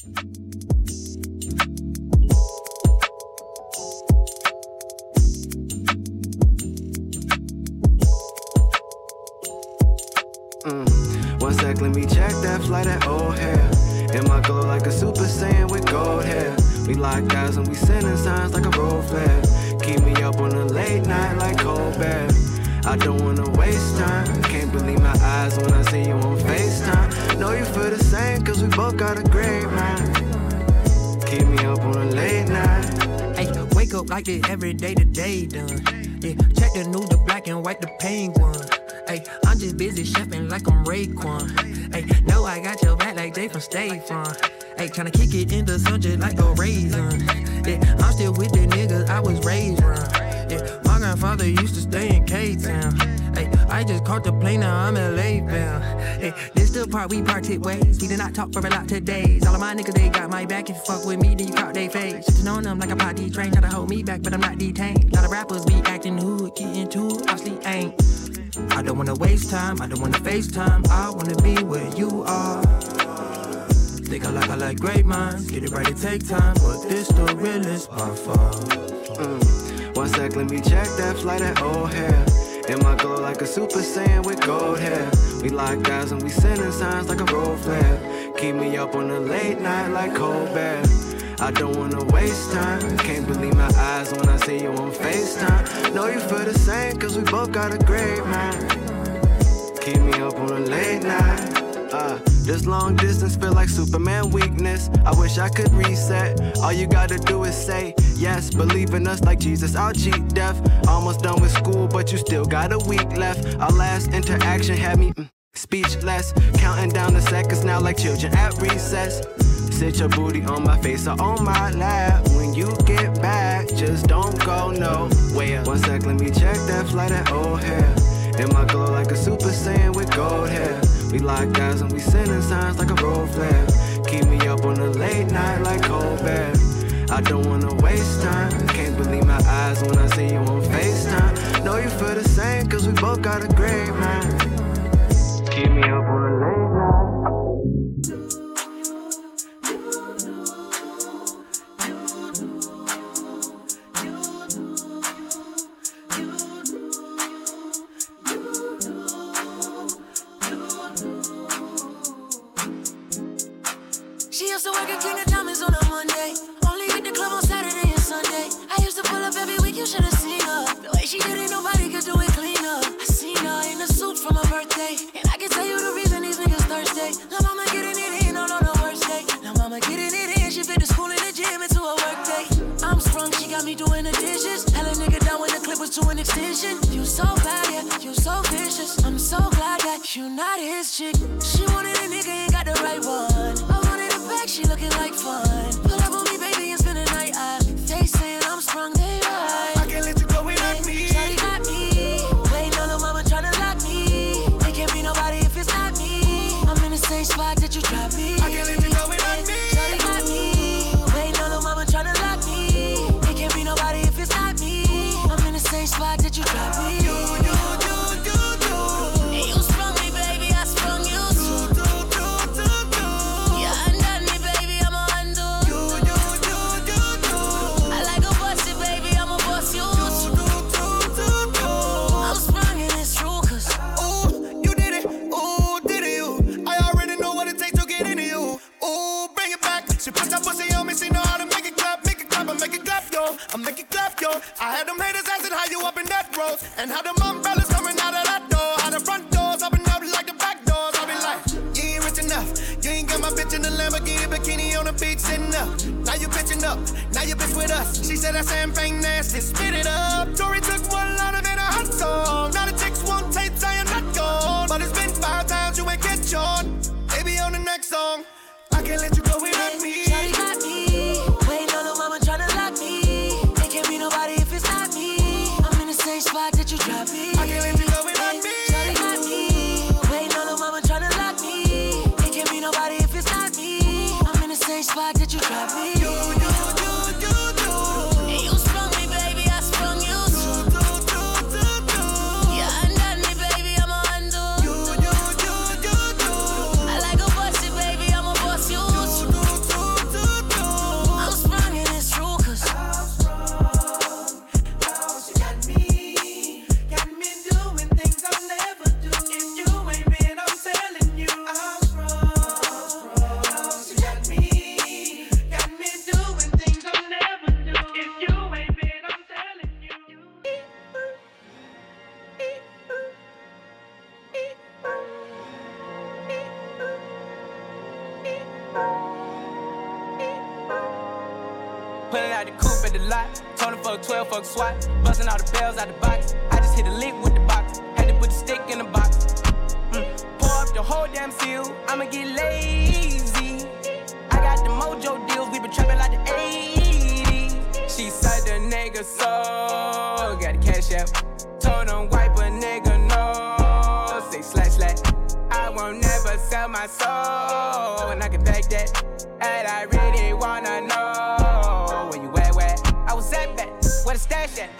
Mm. One sec, let me check that flight at O'Hare. In my glow like a super saiyan with gold hair. We like eyes and we sending signs like a road flare. Keep me up on a late night like Colbert. I don't wanna waste time. Can't believe my eyes when I see you on FaceTime. Know you feel the same, cause we both got a great mind. Keep me up on a late night. Hey, wake up like this every day, the day done. Yeah, check the new, the black and white, the penguin. Hey, I'm just busy chefing like I'm Raekwon. Hey, know I got your back like Jay from State Farm. Hey, tryna kick it in the sun just like a raisin. Yeah, I'm still with the niggas I was raised around. Yeah, my grandfather used to stay in K-Town. Hey, I just caught the plane, now I'm LA bound. Hey, the part we parted ways. We did not talk for a lot today. All of my niggas, they got my back. If you fuck with me, then you caught they face. Shitting on them like a potty train. Try to hold me back, but I'm not detained. A lot of rappers be acting hood, getting to it, obviously ain't. I don't wanna waste time, I don't wanna FaceTime. I wanna be where you are. Think I like I like great minds, get it right, it take time, but this the realest by far. Mm. One sec, let me check that flight at O'Hare. In my glow like a super saiyan with gold hair. We like guys and we sending signs like a road flare. Keep me up on a late night like Colbert. I don't wanna waste time. Can't believe my eyes when I see you on FaceTime. Know you feel the same, cause we both got a great mind. Keep me up on a late night. This long distance feel like Superman weakness. I wish I could reset. All you gotta do is say yes. Believe in us like Jesus. I'll cheat death. Almost done with school, but you still got a week left. Our last interaction had me mm, speechless. Counting down the seconds now like children at recess. Sit your booty on my face or on my lap. When you get back, just don't go nowhere. One sec, let me check that flight at O'Hare. In my glow like a super saiyan with gold hair. We like guys and we sending signs like a road flare. Keep me up on a late night like Colbert. I don't wanna waste time. Can't believe my eyes when I see you on FaceTime. Know you feel the same, cause we both got a great mind. Keep me up on birthday. And I can tell you the reason these niggas thirsty. La mama getting it in on, on the worst day. La mama getting it in, she fit the school and the gym into a work day. I'm sprung, she got me doing the dishes. Hella nigga down when the clip was to an extension. You so bad, yeah, you so vicious. I'm so glad that you not his chick. She wanted a nigga, ain't got the right one. I wanted a bag, she looking like fun. Pull up on me, baby, and spend the night. I, they saying I'm sprung, they us. She said that champagne nasty. Spit it up. Tori took one line of it a hot song. Now the chicks want tape saying not gone. But it's been five times you ain't catch on. Baby on the next song. I can't let you go without me. Shawty got me. Waiting on the mama tryna lock me. It can't be nobody if it's not me. I'm in the same spot that you dropped me. I can't let you go without me. Shawty got me. Waiting on the mama tryna lock me. It can't be nobody if it's not me. I'm in the same spot that you dropped me. Nigga so. Got the cash out. Told him wipe a nigga no. Say slash slash. I won't never sell my soul. And I can back that. And I really wanna know where you at, where I was at back, where the stash at.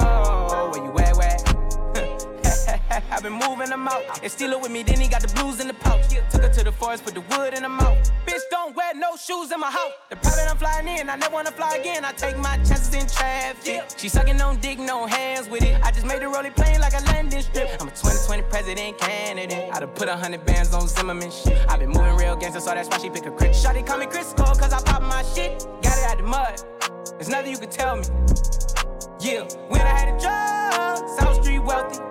been moving them out. And steal it with me, then he got the blues in the pouch. Took her to the forest, put the wood in the mouth. Bitch, don't wear no shoes in my house. The private I'm flying in, I never wanna fly again. I take my chances in traffic. She sucking on dick, no hands with it. I just made the rolling plane like a landing strip. I'm a 2020 president candidate. I done put a hundred bands on Zimmerman shit. i been moving real gangster, so that's why she pick a crit. Shotty call me Chris Cole, cause I pop my shit. Got it out the mud. There's nothing you can tell me. Yeah, when I had a job, South Street wealthy.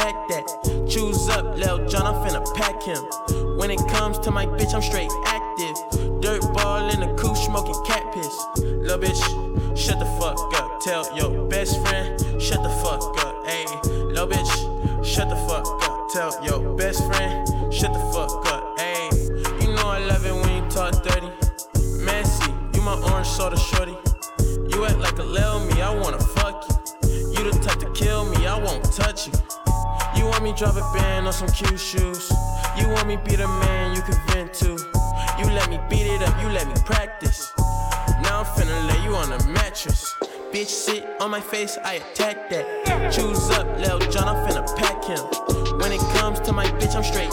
attack that. Choose up, Lil Jon, I'm finna pack him. When it comes to my bitch, I'm straight active. Dirt ball in the coupe, smoking cat piss. Lil bitch, shut the fuck up. Tell your best friend, shut the fuck up. Ayy, lil bitch, shut the fuck up. Tell your best friend, me drop a band on some cute shoes. You want me be the man you can vent to. You let me beat it up, you let me practice. Now I'm finna lay you on a mattress. Bitch sit on my face, I attack that. Choose up, Lil Jon, I'm finna pack him. When it comes to my bitch, I'm straight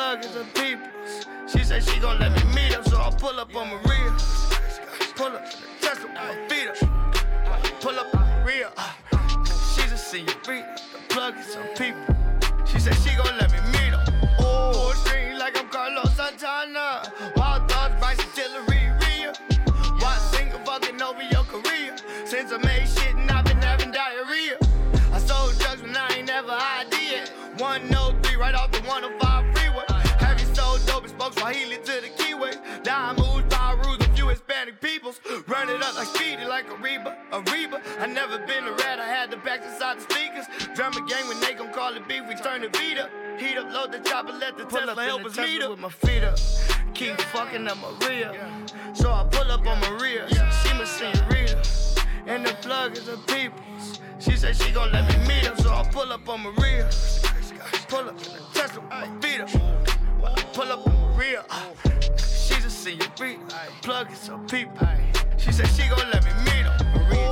plug is people. She said she gon' let me meet her. So I pull up on Maria. Pull up in the Tesla with my feet up. Pull up on Maria. She's a senorita. The plug is some people. She said she gon' let me meet her. Oh, string like I'm Carlos Santana. Peoples. Run it up like speedy, like a Reba, a Reba. I never been a rat, I had the backs inside the speakers. Drummer gang when they gon' call it beef, we turn the beat up. Heat up, load the chopper, let the Tesla help us meet up. with my feet up. Keep fucking up Maria. So I pull up on Maria. She my senorita. And the plug is a people's. She said she gon' let me meet her, so I pull up on Maria. Pull up Tesla with my feet up. Pull up on Maria in your beat. Plug it so peep. She said she gon' let me meet her.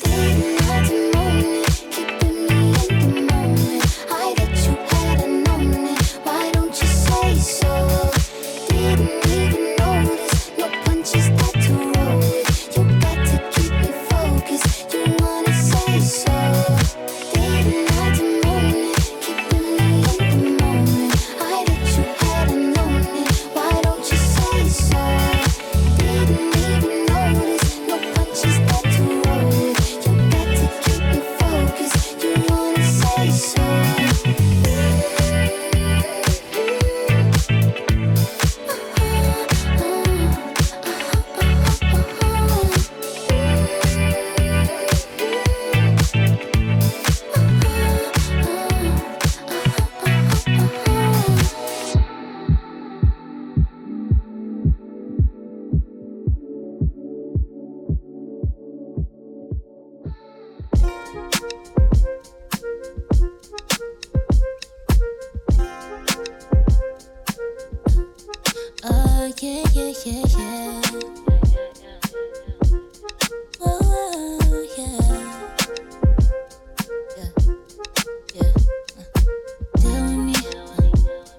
please.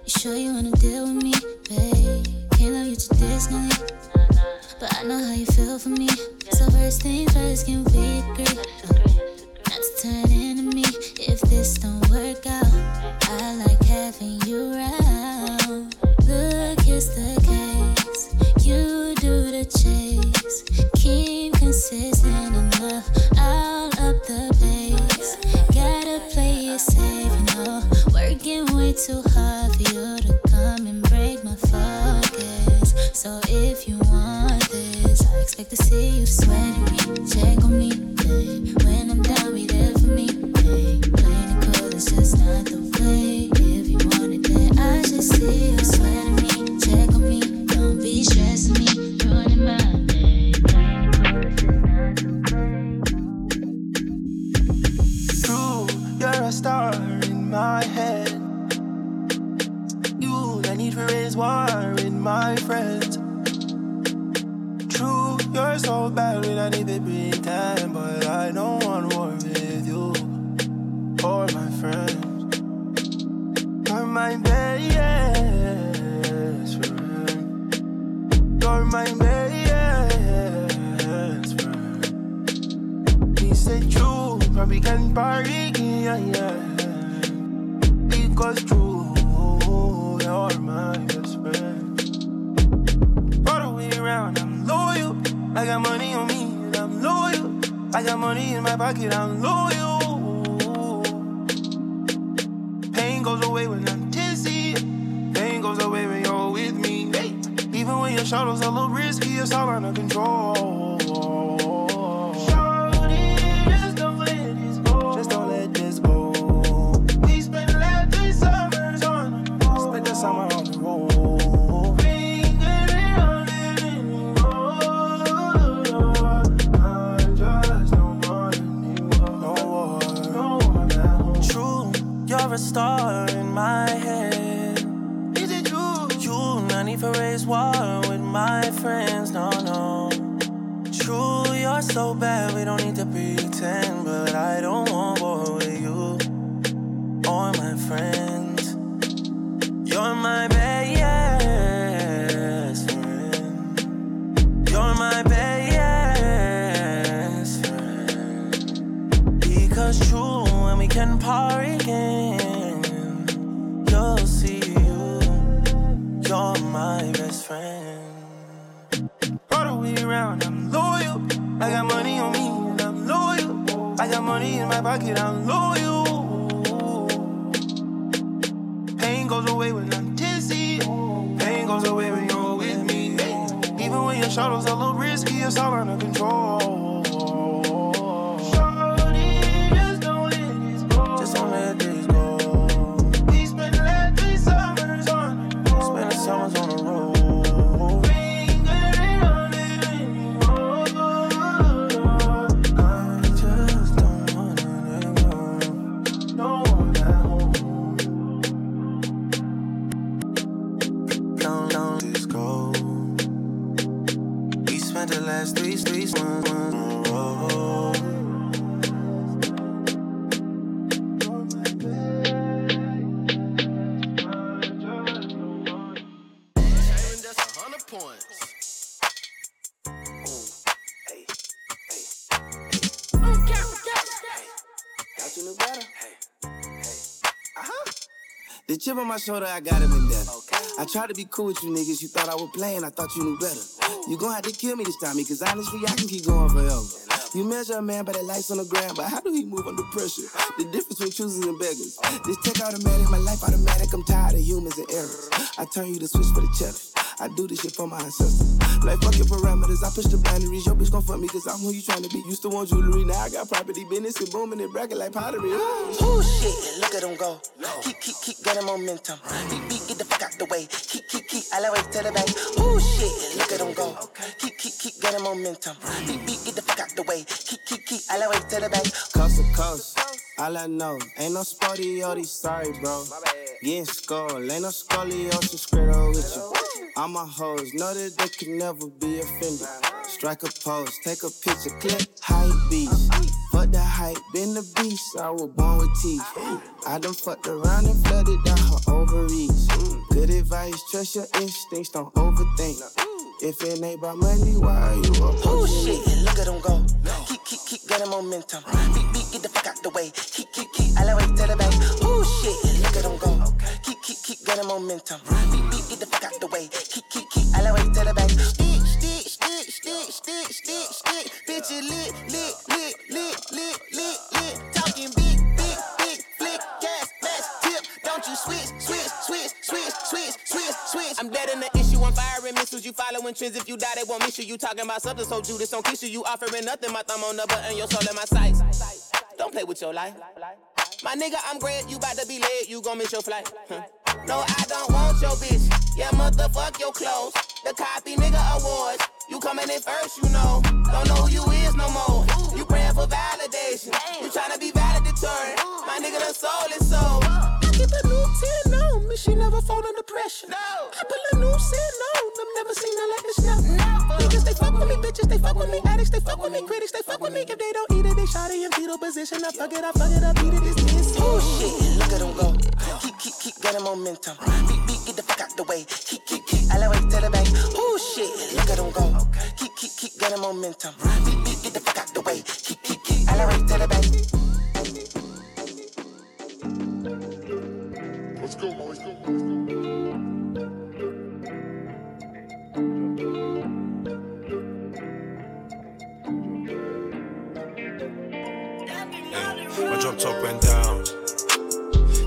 You sure you wanna deal with me, babe? Can't love you traditionally, but I know how you feel for me. So first things first, can we agree not to turn into me if this don't work out? I like having you. Because true, you're my best friend. All the way around, I'm loyal. I got money on me, and I'm loyal. I got money in my pocket, I'm loyal. Pain goes away when I'm dizzy. Pain goes away when you're with me. Even when your shadows a little risky, it's all under control. Got money in my pocket, I'm loyal. Pain goes away when I'm dizzy. Pain goes away when you're with me. Even when your shadow's are a little risky, it's all under control. My shoulder, I got him in there. I tried to be cool with you niggas. You thought I was playing, I thought you knew better. You gon' have to kill me this time, because honestly, I can keep going forever. You measure a man by the lights on the ground, but how do he move under pressure? The difference between choosers and beggars. This tech automatic, my life automatic. I'm tired of humans and errors. I turn you to switch for the cheddar. I do this shit for my ancestors. Like fuck your parameters, I push the boundaries. Your bitch gon' fuck me cause I'm who you tryna be. Used to want jewelry, now I got property, business and booming and bracket like pottery. Oh shit, look at him go. Keep, keep, keep getting momentum. Beat, beat, get the fuck out the way. Keep, keep, keep, I always tell it back. Oh shit, look at him go. Keep, keep, keep getting momentum. Beat, beat, get the fuck out the way. Keep, keep, keep, I always tell the back. Coast to coast, all I know. Ain't no sporty sorry, bro. Getting skull, ain't no scoliosis script with you. All my hoes know that they can never be offended. Strike a pose, take a picture, clip, hype beast. Fuck the hype, been the beast, I was born with teeth. I done fucked around and flooded down her ovaries. Good advice, trust your instincts, don't overthink. If it ain't about money, why are you Oh approaching shit, me? look at him go. Keep, keep, keep getting momentum. Beat, beat, get the fuck out the way. Keep, keep, keep, I always tell the bank. Oh shit, look at him go. Keep, getting momentum. Beat, beat, get the fuck out the way. Keep, keep, keep, I always tell it back. Stick, stick, stick, stick, stick, stick, stick. Bitch, you lit, lit, lit, lit, lit, lit, lit. Talking big, big, big, flick, gas, mask, tip. Don't you switch, switch, switch, switch, switch, switch, switch. I'm dead in the issue. I'm firing missiles. You following trends. If you die, they won't miss you. You talking about something so Judas don't kiss you. You offering nothing. My thumb on the button. Your soul in my sights. Don't play with your life. My nigga, I'm great. You bout to be late. You gon' miss your flight. Huh. No, I don't want your bitch. Yeah, motherfuck your clothes. The copy nigga awards. You coming in first, you know. Don't know who you is no more. You praying for validation. You tryna be valedictorian. My nigga the soul is so. I keep a new 10 on me. She never fall under pressure. No. I put a new 10 on them. Never never seen her like this, fuck with me. Addicts, they fuck with me. Critics, they fuck with me. If they don't eat it, they shot it in fetal position. I fuck it, I fuck it up, eat it, it's this. Oh shit, look at them go. Keep, keep, keep getting momentum. Beat, beat, get the fuck out the way. Keep, keep, keep, elevate to the bank. Oh shit, look at them go. Keep, keep, keep getting momentum. Beat, beat, get the fuck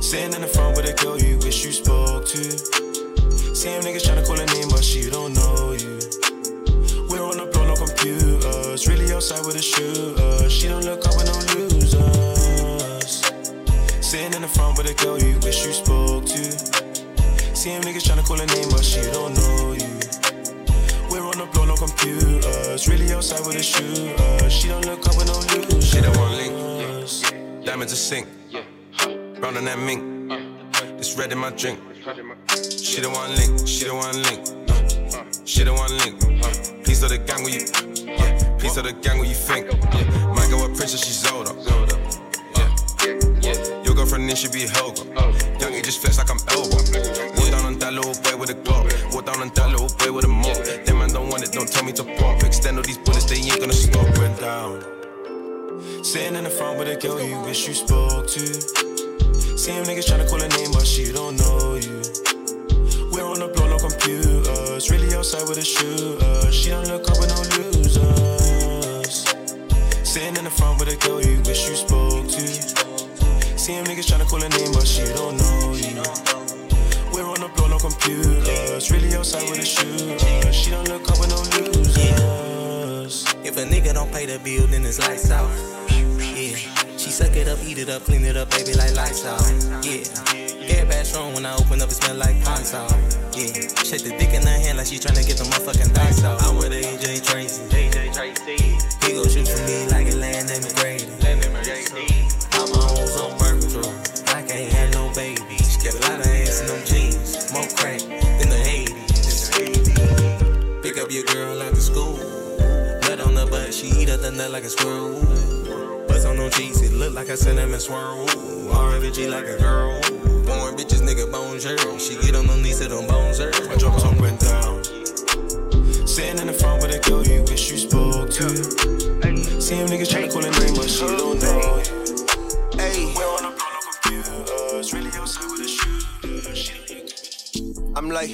Sitting in the front with a girl you wish you spoke to. Same niggas tryna call her name, but she don't know you. We're on the block, no computers. Really outside with a shooter. She don't look up with no losers. Sitting in the front with a girl you wish you spoke to. Same niggas tryna call her name, but she don't know you. We're on the block, no computers. Really outside with a shooter. She don't look up with no losers. She don't want link. Diamonds a sink. Brown on that mink. It's red in my drink. She don't want link. She don't want link. Uh, She don't want link. Uh, Please tell the gang what you. Yeah. Please tell the gang what you think. Yeah. My girl a princess, she's Zelda. Yeah. Your girlfriend then should be Helga. Young it just flex like I'm Elba. Walk down on that little boy with a Glock. Walk down on that little boy with a mop. Them man don't want it, don't tell me to pop. Extend all these bullets, they ain't gonna stop. went down. Sitting in the front with a girl you wish you spoke to. Same niggas tryna call her name, but she don't know you. We're on the block, no computers. Really outside with a shooter. She don't look up with no losers. Sitting in the front with a girl you wish you spoke to. Same niggas tryna call her name, but she don't know you. We're on the block, no computers. Really outside with a shooter. She don't look up with no losers. If a nigga don't pay the bill, then it's lights out. She suck it up, eat it up, clean it up, baby, like out. Yeah. Back strong when I open up, it smell like pants out. Yeah. Shake the dick in her hand like she tryna get the motherfucking dice out. I'm with AJ Tracey. AJ Tracey. He gon' shoot for me like a land named McGrady. I'm on some birth control. I can't have no babies. Get a lot of ass in them jeans. More crack than the 80s. Pick up your girl after school. Nut on the butt, she eat up the nut like a squirrel. Bust on no cheeks, it look like a cinnamon swirl. RBG like a girl. Born bitches, nigga, bone shirt. She get on her knees to them bones hurt. My drop top went down. Sitting in the front with a girl you wish you spoke to. Same niggas tryna call her name, but she don't know you. Hey. We're on the block, no computers. Uh, really outside with a shooter. She don't I'm like,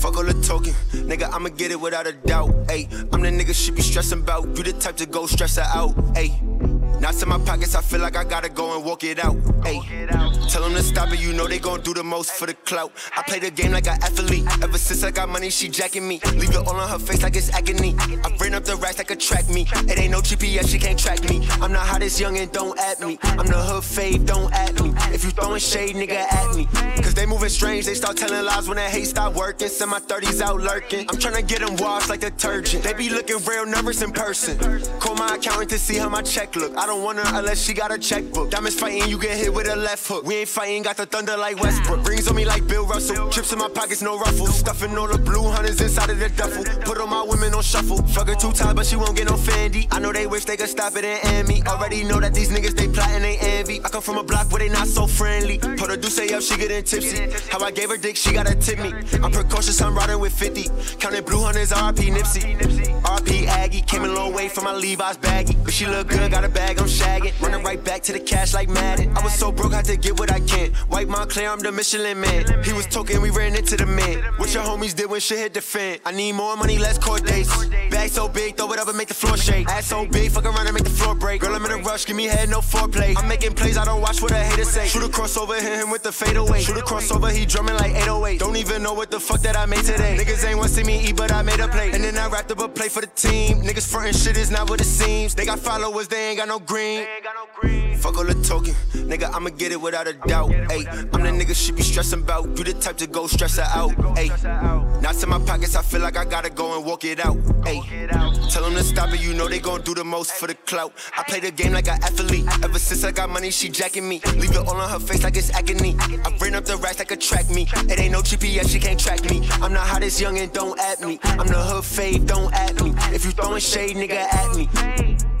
fuck all the talking. Nigga, I'ma get it without a doubt. Ayy, I'm the nigga she be stressing about. You the type to go stress her out. Ayy. Knots in my pockets, I feel like I gotta go and walk it out. Ayy. Tell them to stop it, you know they gon' do the most for the clout. I play the game like an athlete. Ever since I got money, she jacking me. Leave it all on her face like it's agony. I ran up the racks like a track me. It ain't no GPS, she can't track me. I'm the hottest young and don't at me. I'm the hood fave, don't at me. If you throwing shade, nigga, at me. Cause they moving strange, they start telling lies when that hate stop working. Send my 30s out lurking. I'm tryna get them washed like detergent. They be looking real nervous in person. Call my accountant to see how my check look. I don't want her unless she got a checkbook. Diamonds fighting, you get hit with a left hook. We ain't fighting, got the thunder like Westbrook. Rings on me like Bill Russell. Chips in my pockets, no ruffles. Stuffing all the blue hunters inside of the duffel. Put all my women on shuffle. Fuck her two times, but she won't get no Fendi. I know they wish they could stop it and end me. Already know that these niggas they plotting, they envy. I come from a block where they not so friendly. Put her say up, she getting tipsy. How I gave her dick, she gotta tip me. I'm precocious, I'm riding with 50. Counting blue hunters, RP Nipsey. RP Aggie, came a long way from my Levi's baggy. But she look good, got a bag, I'm shagging. Running right back to the cash like Madden. I was so broke, I had to get what I can. White Moncler, I'm the Michelin man. He was talking, we ran into the man. What your homies did when shit hit the fan. I need more money, less court dates. Bag so big, throw it up and make the floor shake. Ass so big, fuck around and make the floor break. Girl, I'm in a rush, give me head, no foreplay. I'm making plays, I don't watch what a hater say. Shoot a crossover, hit him with the fadeaway. Shoot a crossover, he drumming like 808. Don't even know what the fuck that I made today. Niggas ain't want to see me eat, but I made a play. And then I wrapped up a play for the team. Niggas frontin' shit is not what it seems. They got followers, they ain't got no green. Fuck all the talking, nigga, I'ma get it without a doubt. Ayy, I'm the nigga she be stressing about. You the type to go stress her out. Ayy, not to my pockets, I feel like I gotta go and walk it out. Ayy, tell them to stop it, you know they gon' do the most for the clout. I play the game like an athlete. Ever since I got money, she jacking me. Leave it all on her face like it's agony. I ran up the racks like a track me. It ain't no GPS, she can't track me. I'm the hottest young and don't at me. I'm the hood fade, don't at me. If you throwing shade, nigga, at me.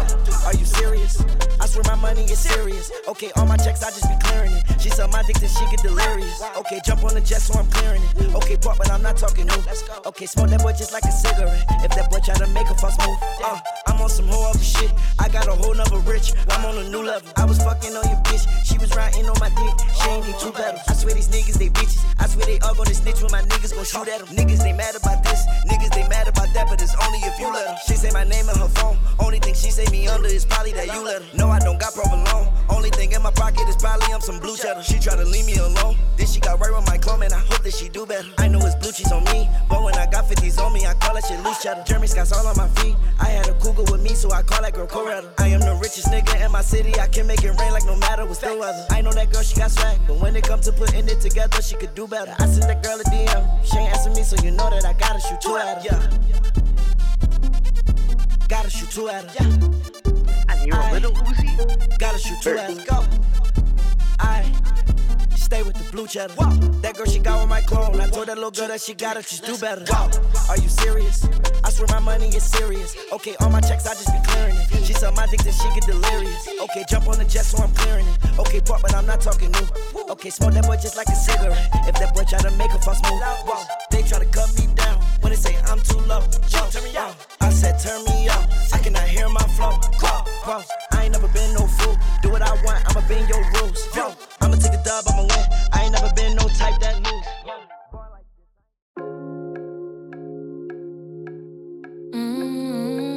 Are you serious? I swear my money is serious. Okay, all my checks, I just be clearing it. She suck my dick till she get delirious. Okay, jump on the jet so I'm clearing it. Okay, pop, but I'm not talking new. Okay, smoke that boy just like a cigarette. If that boy try to make a fuss move, uh, I'm on some whole other shit. I got a whole nother rich. I'm on a new level. I was fucking on your bitch. She was riding on my dick. She ain't need two pedals. I swear these niggas, they bitches. I swear they all gonna snitch when my niggas gon' shoot at them. Niggas, they mad about this. Niggas, they mad about that, but it's only if you let them. She say my name in her phone. Only thing she say me under is probably that you let her. No, I don't got provolone. Only thing in my pocket is probably I'm some blue cheddar. She try to leave me alone. Then she got right with my clone, and I hope that she do better. I know it's blue cheese on me, but when I got 50s on me, I call that shit loose cheddar. Jeremy Scott's all on my feet. I had a cougar with me, so I call that girl Coretta. I am the richest nigga in my city. I can make it rain like no matter what's the weather. I know that girl, she got swag, but when it comes to putting it together, she could do better. I sent that girl a DM. She ain't answer me, so you know that I gotta shoot two at her. Yeah. Gotta shoot two at her. Yeah. And you're a little Uzi? Gotta shoot two at her. Go. I stay with the blue cheddar. Whoa. That girl, she got with my clone. I told that little girl that she got it, she's do better. Whoa. Are you serious? I swear my money is serious. Okay, all my checks, I just be clearing it. She suck my dick and she get delirious. Okay, jump on the jet, so I'm clearing it. Okay, pop, but I'm not talking new. Okay, smoke that boy just like a cigarette. If that boy try to make a fuss move, whoa. They try to cut me down when they say I'm too low. Whoa. Turn me out. I said turn me up. I cannot hear my flow. Whoa. Whoa. I ain't never been no fool. Do what I want, I'ma bend your rules. Yo, I'ma take a dub, I'ma win. I ain't never been no type that lose. I'm mm-hmm.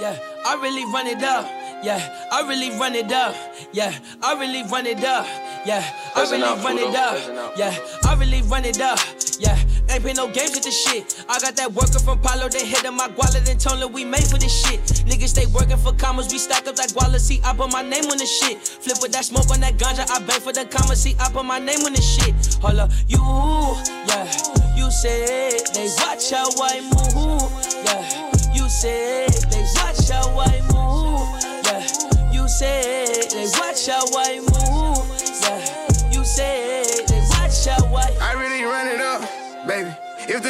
Yeah, I really run it up. Yeah, I really run it up. Yeah, I really run it up. Yeah, I really run it up. Yeah, I really run it up. Yeah, ain't play no games with this shit. I got that worker from Palo, they hit my wallet and told we made for this shit. Niggas stay working for commas, we stack up that guala. See, I put my name on this shit. Flip with that smoke on that ganja, I bang for the commas. See, I put my name on this shit. Hold up, you, yeah, you said they watch how I move. Yeah, you said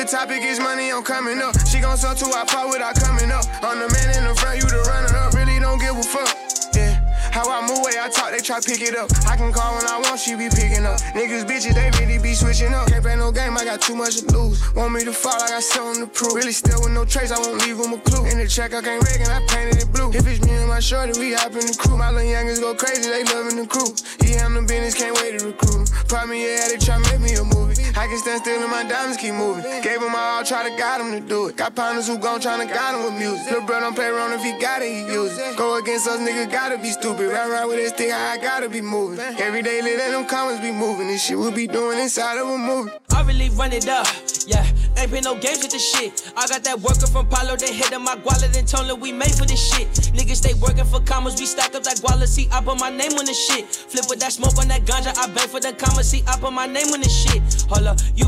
The topic is money, I'm coming up. She gon' sell to I pop without coming up. I'm the man in the front, you the runner up. Really don't give a fuck. Yeah. How I move, way I talk, they try pick it up. I can call when I want, she be picking up. Niggas, bitches, they really be switching up. Can't play no game, I got too much to lose. Want me to fall, I got something to prove. Really still with no trace, I won't leave them a clue. In the check, I can't rig and I painted it blue. If it's me and my shorty, we hop in the crew. My little youngers go crazy, they loving the crew. He on the business, can't wait to recruit Probably, yeah, they try make me a movie. I can stand still and my diamonds keep moving. Gave him my all, try to guide him to do it. Got partners who gon' tryna guide him with music. Little bro don't play around if he got it, he use it. Go against us, nigga, gotta be stupid. Ride around with this thing, I gotta be moving. Every day, let them comments be moving. This shit we be doing inside of a movie. I really run it up. Yeah, ain't play no games with this shit. I got that worker from Palo, they hit on my wallet and told we made for this shit. Niggas stay working for commas, we stack up that guala. See, I put my name on this shit. Flip with that smoke on that ganja, I bang for the commas. See, I put my name on this shit. Hold up, you,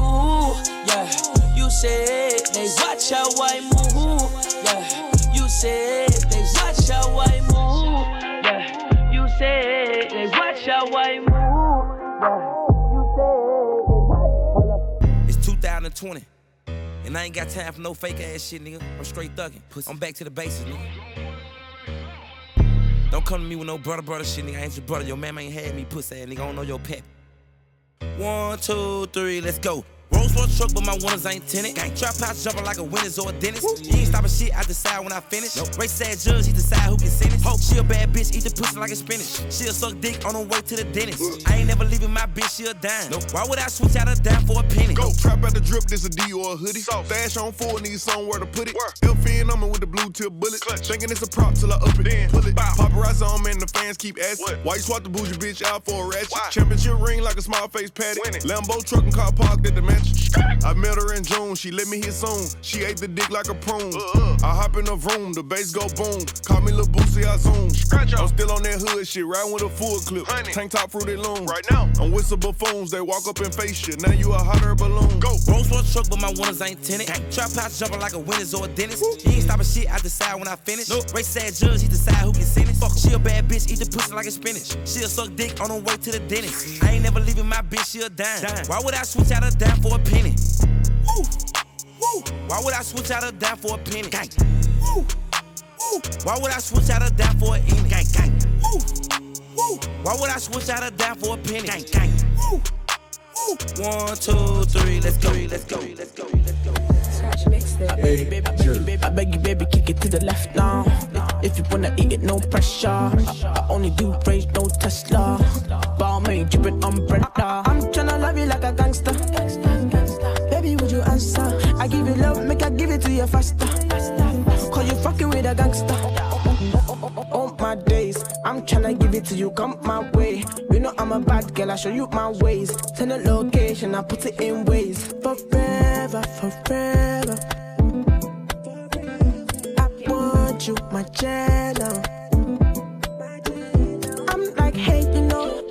yeah, you said they watch how I move. Yeah, you said they watch how I move. Yeah, you said 2020. And I ain't got time for no fake ass shit, nigga. I'm straight thugging. I'm back to the basics, nigga. Don't come to me with no brother, brother shit, nigga. I ain't your brother. Your mama ain't had me, pussy ass, nigga. I don't know your pep. One, two, three, let's go. Rolls Royce truck, but my winners ain't tenant. Gang trap house jumping like a winner's or a dentist. He ain't stopping shit, I decide when I finish. Nope. Race sad judge, he decide who can sentence. Hope she a bad bitch, eat the pussy like a spinach. She'll suck dick on her way to the dentist. I ain't never leaving my bitch, she a dime. Nope. Why would I switch out a dime for a penny? Go trap out the drip, this a D or a hoodie. So. Stash on four, need somewhere to put it. On me with the blue tip bullet. Thinking it's a prop till I up it. Then pull it. Paparazzi on me and the fans keep asking. Why you swap the bougie bitch out for a ratchet? Championship ring like a small face patty. Lambo truck and car parked at the mansion. I met her in June, she let me hit soon. She ate the dick like a prune. I hop in the room, the bass go boom. Call me Lil Boosie, I zoom. I'm still on that hood shit, riding with a full clip. Tank top fruity loom. Right now, I'm with some buffoons, they walk up and face you. Now you a hotter balloon. Go. Rolls Royce truck, but my winners ain't tenant. Trap house jumping like a winner's or a dentist. He ain't stopping shit, I decide when I finish. Nope. Race sad judge, he decide who can sentence. Fuck, she a bad bitch, eat the pussy like a spinach. She'll suck dick on her way to the dentist. I never leaving my bitch, she a dime. Why would I switch out a dime for a penny? Woo. Woo. Why would I switch out a dime for a penny? Gang. Woo. Woo. Why would I switch out a dime for a penny? Gang, gang. Woo. Woo. Why would I switch out a dime for a penny? Gang, gang. Woo. Woo. One, two, three, let's go, let's go, let's go, let's go. I beg you, baby, I beg you, baby, I beg you, baby, kick it to the left now. If you wanna eat it, no pressure. I, I only do range, no Tesla. Balmain, drippin' umbrella. I'm tryna love you like a gangster. Baby, would you answer? I give you love, make I give it to you faster. Cause you fucking with a gangster. Tryna give it to you, come my way. You know I'm a bad girl, I show you my ways. Send a location, I put it in Waze. Forever, forever. I want you, my jello. I'm like, hey, you know.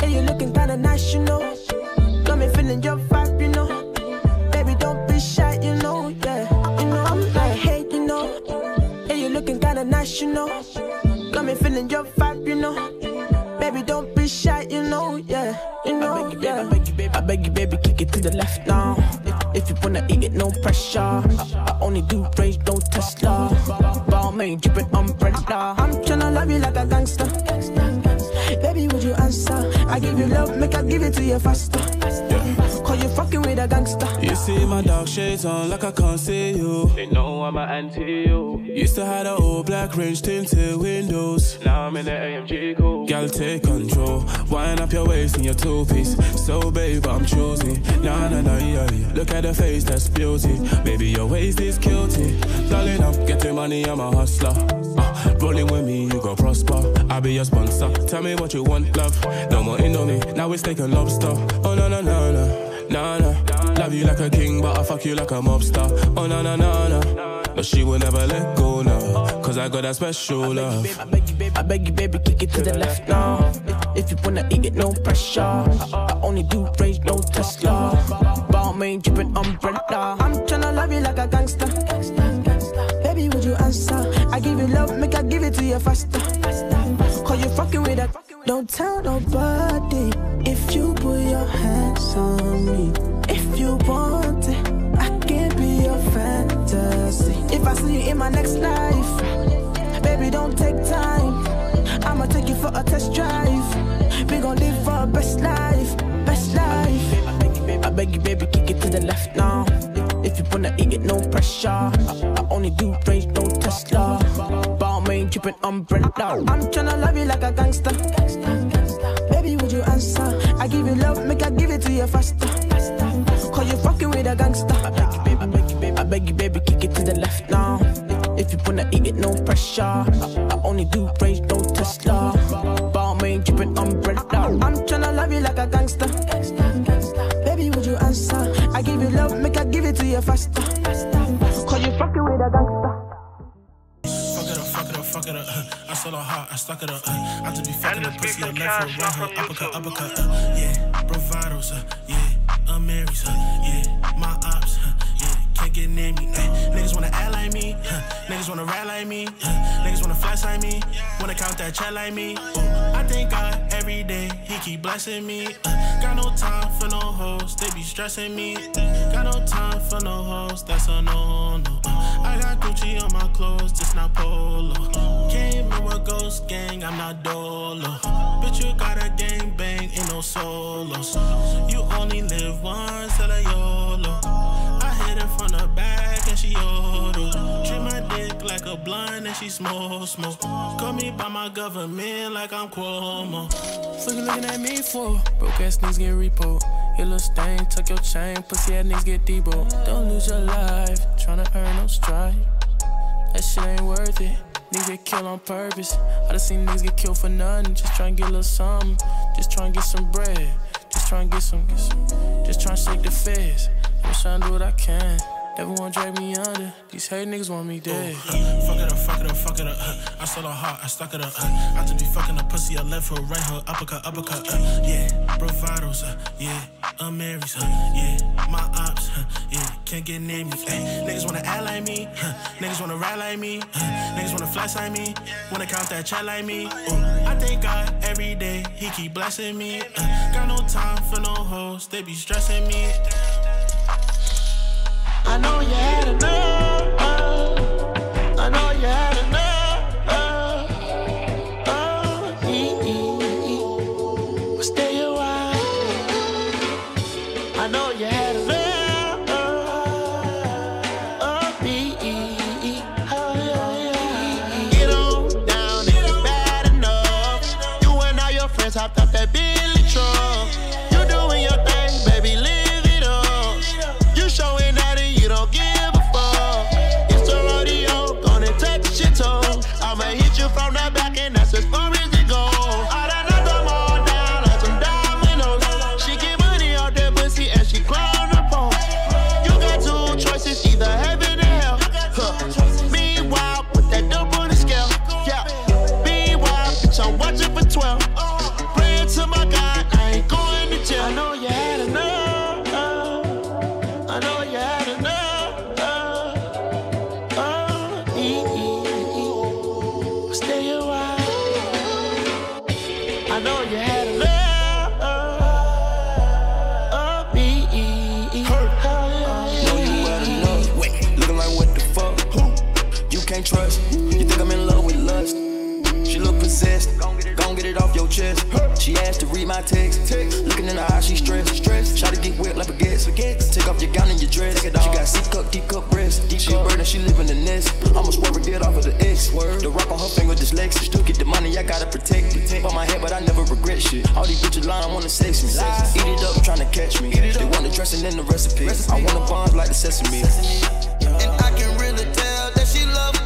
Hey, you looking kinda nice, you know. Got me feeling your vibe, you know. Baby, don't be shy, you know, yeah. You know, I'm like, hey, you know. Hey, you looking kinda nice, you know. Got me feeling your vibe, you know. Baby, don't be shy, you know, yeah. You know, I beg you, yeah. baby, I beg you, baby, I beg you, baby, kick it to the left now. If, you wanna eat it, no pressure. I, I only do range, no Tesla. Balmain, drippin' umbrella. I'm tryna love you like a gangster. Baby, would you answer? I give you love, make I give it to you faster. Cause you fucking with a gangster. You see my dark shades on like I can't see you. They know I'm an anti you. Used to have the old black range tinted windows. Now I'm in the AMG cool. Girl, take control. Wind up your waist in your two piece. So, babe, I'm choosy. Nah, nah, nah, yeah, yeah. Look at the face, that's beauty. Baby, your waist is guilty. Darling, I'm getting money, I'm a hustler. Uh, rolling with me, you go prosper. I'll be your sponsor. Tell me what you want, love. No more Indomie, now we're steak lobster. Oh no no no no, no no. Love you like a king, but I fuck you like a mobster. Oh no no no no. No, she will never let go now. Cause I got that special love. I beg you, baby, I beg you, baby, kick it to the left now. If, you wanna eat it, no pressure. I, I only do range, no Tesla. Balmain dripping umbrella. I'm tryna love you like a gangster. Baby, would you answer? I give you love, make I give it to you faster. Cause you fucking with that. Don't tell nobody if you put your hands on me. If you want it, I can be your fantasy. If I see you in my next life, baby, don't take time. I'ma take you for a test drive. We gon' live our best life, best life. I beg you, baby, I beg you, baby, kick it to the left now. If you wanna eat it, no pressure. I, I only do range, no Tesla. Dripping umbrella. I'm tryna love you like a gangster. Baby, would you answer? I give you love, make I give it to you faster. Cause you fucking with a gangster. I beg you, baby, I beg you, baby, I beg you, baby, kick it to the left now. If you wanna eat it, no pressure. I, I only do range, no Tesla. I stuck it up. Uh, I just be fucking a pussy, I left her, right her, uppercut, uppercut. Uh, yeah, bravados, uh, yeah, Amiris, uh, yeah, my yeah, can't get near me. Uh, niggas wanna act like me, uh, niggas wanna rap like me, uh, niggas wanna flash like me, wanna count that chat like me. Uh, I thank God every day, he keep blessing me. Uh, got no time for no hoes, they be stressing me. Got no time for no hoes, that's a no no. Uh, I got Gucci on my clothes, just not polo. Came in with Ghost Gang, I'm not dolo. Bitch, you got a gang bang, ain't no solos. You only live blunt and she smoke, smoke. Call me by my government like I'm Cuomo. Fuck you looking at me for? Broke ass niggas get repo. Your little stain, tuck your chain, pussy ass niggas get debo. Don't lose your life, tryna earn no stripe. That shit ain't worth it. Niggas get killed on purpose. I done seen niggas get killed for nothing. Just tryna get a little something. Just tryna get some bread. Just tryna get some, get some. Just tryna shake the feds. I'm tryna do what I can. Never wanna drag me under. These hate niggas want me dead. Uh, fuck it up, fuck it up, fuck it up. Uh, I saw her heart, I stuck it up. Uh, I just be fucking a pussy, I left her, right her, uppercut, uppercut. Uh, yeah, bravados, uh, yeah, Amiris, uh, yeah, my ops, uh, yeah, can't get near me. Ay, niggas wanna act like me, huh, niggas wanna rap like me, uh, niggas wanna flash like me, wanna count that chat like me. Ooh, I thank God every day, he keep blessing me. Uh, got no time for no hoes, they be stressing me. Hopped out that Billy truck. On dyslexic. Still get the money, I gotta protect it. Bought my head, but I never regret shit. All these bitches lying, I wanna sex me. Eat it up, tryna catch me. They want the dressing in the recipe. I want a bond like the sesame. And I can really tell that she love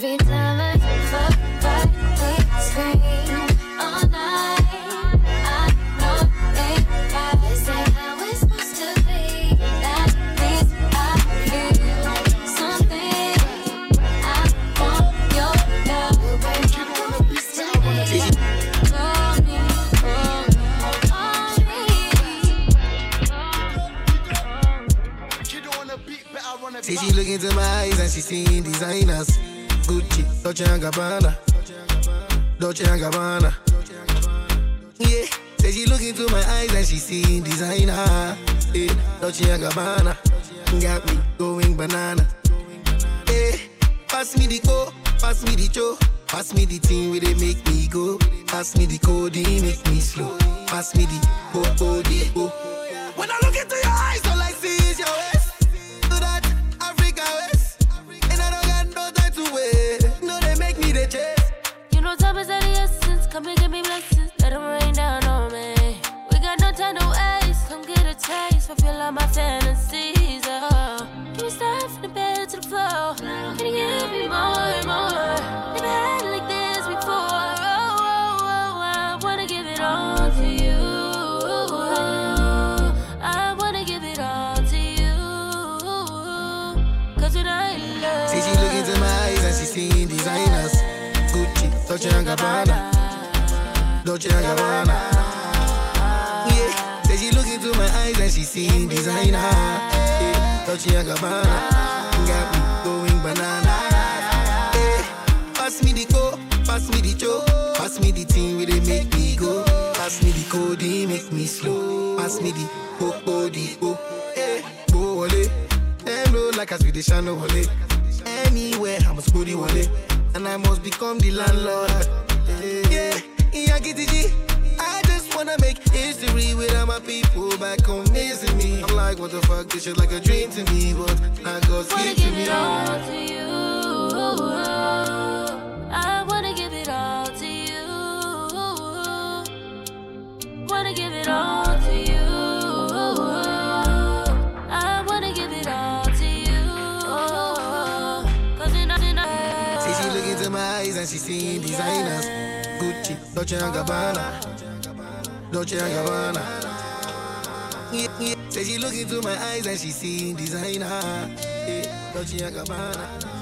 Every time I scream all night. I know it right. This ain't how it's supposed to be. I feel something. I want your love. You of me. For me, Say she look into my eyes and she seeing designers. Dolce and Gabbana, Dolce and Gabbana. Yeah, say she look into my eyes and she seeing designer. Yeah, Dolce and Gabbana, got me going banana. Yeah, pass me the co, pass me the cho, pass me the thing where they make me go. Pass me the codeine, make me slow. Pass me the oh oh the oh. When I look into your eyes, Come and give me blessings. Let them rain down on me. We got no time to waste. Come get a taste. Fulfill all my fantasies. Oh. Can we start from the bed to the floor? Can you give me more and more? Never had it like this before. Oh, oh, oh, I wanna give it all to you. I wanna give it all to you. Cause tonight, love. Say she look into my eyes and she seeing designers. Gucci, Dolce and Gabbana, Dolce and Gabbana. Yeah, say she look into my eyes and she seeing designer. Yeah, Dolce and Gabbana, got me going banana. Yeah, pass me the co, pass me the cho, pass me the thing where they make me go. Pass me the codeine, make me slow. Pass me the oh oh the oh. Yeah, go wale. Them low like a Swedish and wale. Anywhere I must go the wale, and I must become the landlord. Yeah, I just wanna make history with all my people back home missing me. I'm like, what the fuck? This shit like a dream to me, but I God's gift to give me. it all to you. I wanna give it all to you. Wanna give it all to you. I wanna give it all to you. Cause you're not enough. Say she look into Dolce and Gabbana, Dolce and Gabbana. Say she look into my eyes and she seeing designer. Dolce and Gabbana.